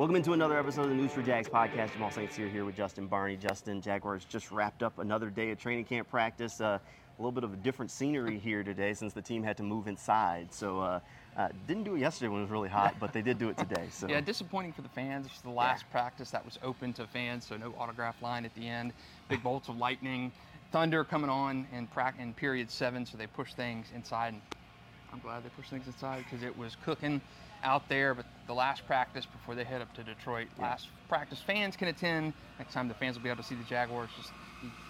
Welcome into another episode of the News for Jags podcast. Jamal St. Cyr, here with Justin Barney. Justin, Jaguars just wrapped up another day of training camp practice. Uh, a little bit of a different scenery here today since the team had to move inside. So uh, uh, didn't do it yesterday when it was really hot, but they did do it today. So yeah, disappointing for the fans. It's the last yeah. practice that was open to fans, so no autograph line at the end. Big bolts of lightning, thunder coming on in, pra- in period seven, so they pushed things inside. And I'm glad they pushed things inside because it was cooking out there, but the last practice before they head up to Detroit, yeah. last practice fans can attend. Next time the fans will be able to see the Jaguars, just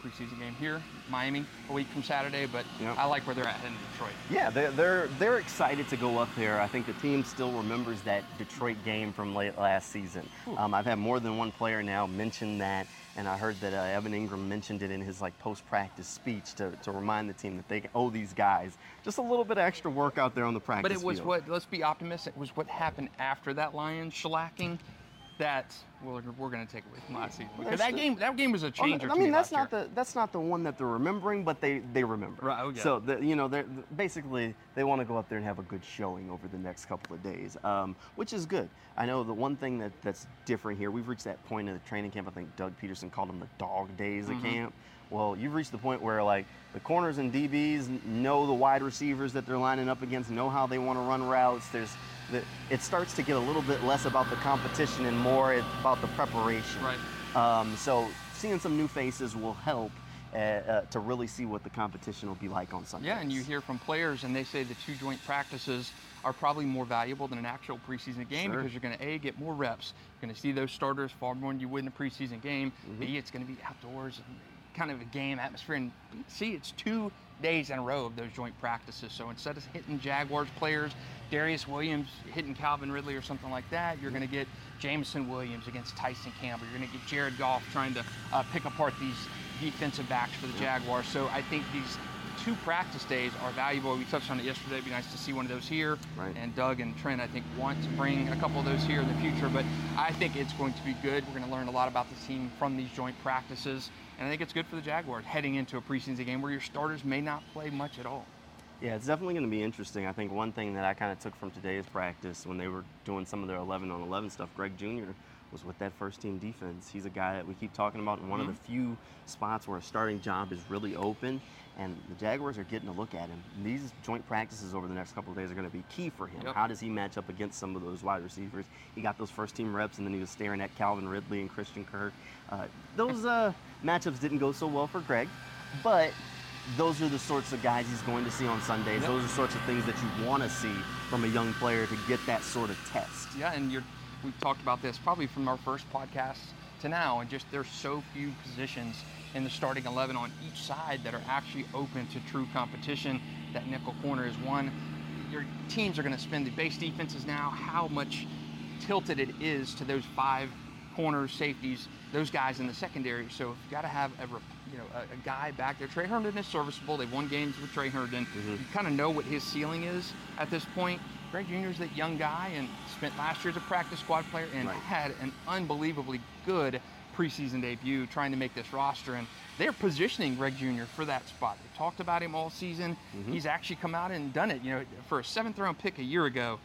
preseason game here, Miami, a week from Saturday. But yep. I like where they're at in Detroit. Yeah, they're, they're they're excited to go up there. I think the team still remembers that Detroit game from late last season. Um, I've had more than one player now mention that and I heard that uh, Evan Engram mentioned it in his like post-practice speech to, to remind the team that they owe these guys just a little bit of extra work out there on the practice But it was field. what, let's be optimistic, it was what happened after that Lions shellacking that we're, we're going to take away from last season because that game that game was a changer. I mean, that's not year. the that's not the one that they're remembering, but they they remember. Right. Okay. So the, you know, they're basically they want to go up there and have a good showing over the next couple of days, um, which is good. I know the one thing that that's different here. We've reached that point in the training camp. I think Doug Pederson called them the dog days mm-hmm. of camp. Well, you've reached the point where like the corners and DBs know the wide receivers that they're lining up against, know how they want to run routes. There's it starts to get a little bit less about the competition and more about the preparation. Right. Um, so seeing some new faces will help. Uh, uh, to really see what the competition will be like on Sunday. Yeah, and you hear from players, and they say the two joint practices are probably more valuable than an actual preseason game sure. because you're going to a get more reps. You're going to see those starters far more than you would in a preseason game. Mm-hmm. B, it's going to be outdoors, kind of a game atmosphere, and C, it's two days in a row of those joint practices. So instead of hitting Jaguars players, Darious Williams hitting Calvin Ridley or something like that, you're going to get Jameson Williams against Tyson Campbell. You're going to get Jared Goff trying to uh, pick apart these defensive backs for the Jaguars. So I think these two practice days are valuable. We touched on it yesterday. It'd be nice to see one of those here. Right. And Doug and Trent, I think, want to bring a couple of those here in the future. But I think it's going to be good. We're going to learn a lot about the team from these joint practices. And I think it's good for the Jaguars heading into a preseason game where your starters may not play much at all. Yeah, it's definitely going to be interesting. I think one thing that I kind of took from today's practice when they were doing some of their 11 on 11 stuff, Greg Jr. was with that first team defense. He's a guy that we keep talking about in one mm-hmm. of the few spots where a starting job is really open, and the Jaguars are getting a look at him. And these joint practices over the next couple of days are going to be key for him. Yep. How does he match up against some of those wide receivers? He got those first team reps, and then he was staring at Calvin Ridley and Christian Kirk. Uh, those uh, matchups didn't go so well for Greg, but those are the sorts of guys he's going to see on Sundays. Yep. Those are sorts of things that you want to see from a young player to get that sort of test. Yeah, and you're, we've talked about this probably from our first podcast to now, and just there's so few positions in the starting 11 on each side that are actually open to true competition. That nickel corner is one. Your teams are going to spend the base defenses now. How much tilted it is to those five corners, safeties, those guys in the secondary. So you've got to have a you know a, a, guy back there. Tre Herndon is serviceable. They've won games with Tre Herndon. Mm-hmm. You kind of know what his ceiling is at this point. Greg Jr. is that young guy and spent last year as a practice squad player and right. had an unbelievably good preseason debut trying to make this roster. And they're positioning Greg Jr. for that spot. They talked about him all season. Mm-hmm. He's actually come out and done it. You know, for a seventh round pick a year ago,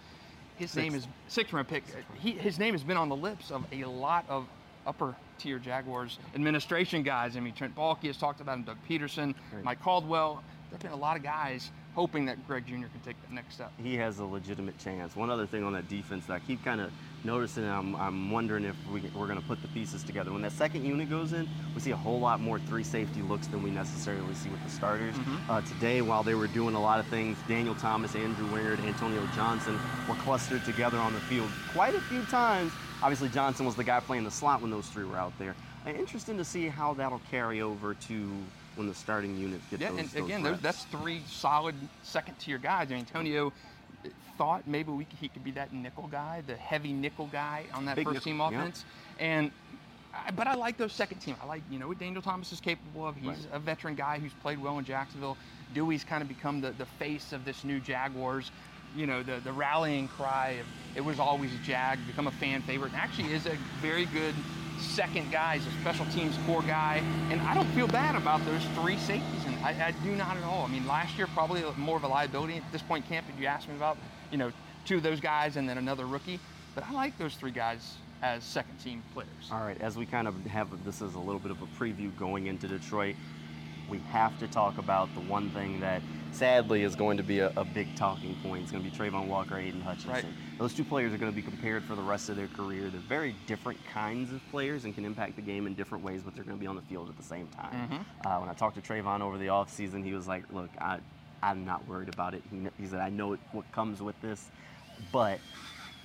his Six. name is sixth round pick. He, his name has been on the lips of a lot of upper tier Jaguars administration guys. I mean, Trent Baalke has talked about him, Doug Pederson, right. Mike Caldwell. There have been a lot of guys hoping that Greg Jr. can take that next step. He has a legitimate chance. One other thing on that defense that I keep kind of noticing, I'm, I'm wondering if we, we're going to put the pieces together. When that second unit goes in, we see a whole lot more three safety looks than we necessarily see with the starters. Mm-hmm. Uh, today, while they were doing a lot of things, Daniel Thomas, Andrew Wingard, Antonio Johnson were clustered together on the field quite a few times. Obviously, Johnson was the guy playing the slot when those three were out there. Uh, interesting to see how that'll carry over to when the starting unit gets yeah, those, and those again, those, that's three solid second-tier guys. I mean, Antonio thought maybe we could, he could be that nickel guy, the heavy nickel guy on that Big first team nickel, yeah. offense. And I, but I like those second team. I like you know what Daniel Thomas is capable of. He's Right. a veteran guy who's played well in Jacksonville. Dewey's kind of become the, the face of this new Jaguars. You know the the rallying cry of it was always Jag, become a fan favorite, and actually is a very good second guy. He's a special teams core guy, and I don't feel bad about those three safeties. And I, I do not at all. I mean, last year probably more of a liability at this point. Camp, if you asked me about, you know, two of those guys and then another rookie, but I like those three guys as second team players. All right, as we kind of have this is a little bit of a preview going into Detroit, we have to talk about the one thing that sadly is going to be a, a big talking point. It's going to be Travon Walker, Aidan Hutchinson. Right. Those two players are going to be compared for the rest of their career. They're very different kinds of players and can impact the game in different ways, but they're going to be on the field at the same time. Uh, when I talked to Travon over the offseason, he was like, look, I, I'm not worried about it. He, he said, I know what comes with this, but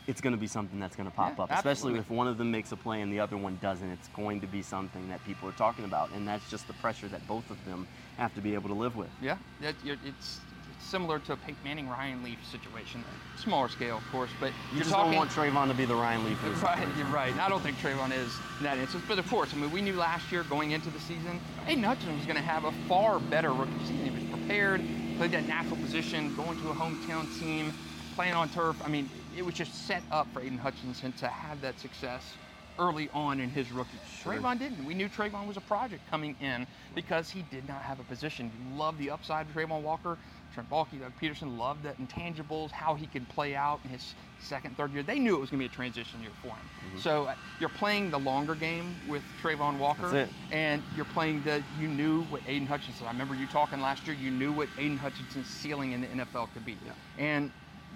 it's going to be something that's going to pop Yeah, up, especially if one of them makes a play and the other one doesn't. It's going to be something that people are talking about, and that's just the pressure that both of them have to be able to live with. Yeah, that, it's, it's similar to a Peyton Manning Ryan Leaf situation, smaller scale, of course, but You you're just talking. don't want Travon to be the Ryan Leaf. this Right, you're right. I don't think Travon is in that instance, but of course, I mean, we knew last year going into the season, Aidan Hutchinson was going to have a far better rookie season. He was prepared, played that natural position, going to a hometown team, playing on turf. I mean, it was just set up for Aidan Hutchinson to have that success early on in his rookie. Travon didn't. We knew Travon was a project coming in because he did not have a position. You love the upside of Travon Walker. Trent Baalke, Doug Pederson loved the intangibles, how he could play out in his second, third year. They knew it was going to be a transition year for him. So uh, you're playing the longer game with Travon Walker, That's it. and you're playing the. You knew what Aidan Hutchinson. I remember you talking last year. You knew what Aidan Hutchinson's ceiling in the NFL could be, and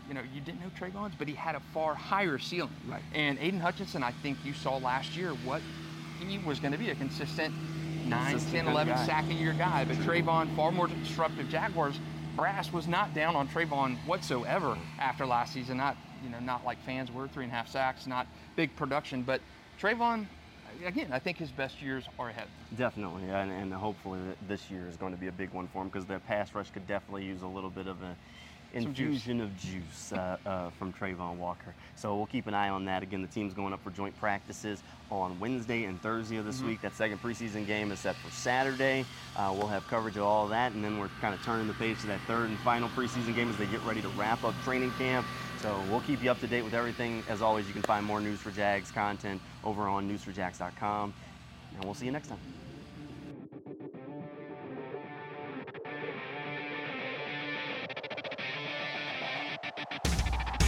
you know you didn't know Travon's, but he had a far higher ceiling. Right. And Aidan Hutchinson, I think you saw last year what he was going to be a consistent 9, 10, 11 guy. sack a year guy. But Travon, far more disruptive Jaguars. Brass was not down on Travon whatsoever after last season. Not you know not like fans were three and a half sacks, not big production. But Travon, again, I think his best years are ahead. Definitely, and, and hopefully this year is going to be a big one for him because their pass rush could definitely use a little bit of a Some juice. infusion of juice uh, uh, from Travon Walker. So we'll keep an eye on that. Again, the team's going up for joint practices on Wednesday and Thursday of this Mm-hmm. week. That second preseason game is set for Saturday. Uh, we'll have coverage of all that, and then we're kind of turning the page to that third and final preseason game as they get ready to wrap up training camp. So we'll keep you up to date with everything. As always, you can find more News for Jags content over on newsforjags.com. And we'll see you next time.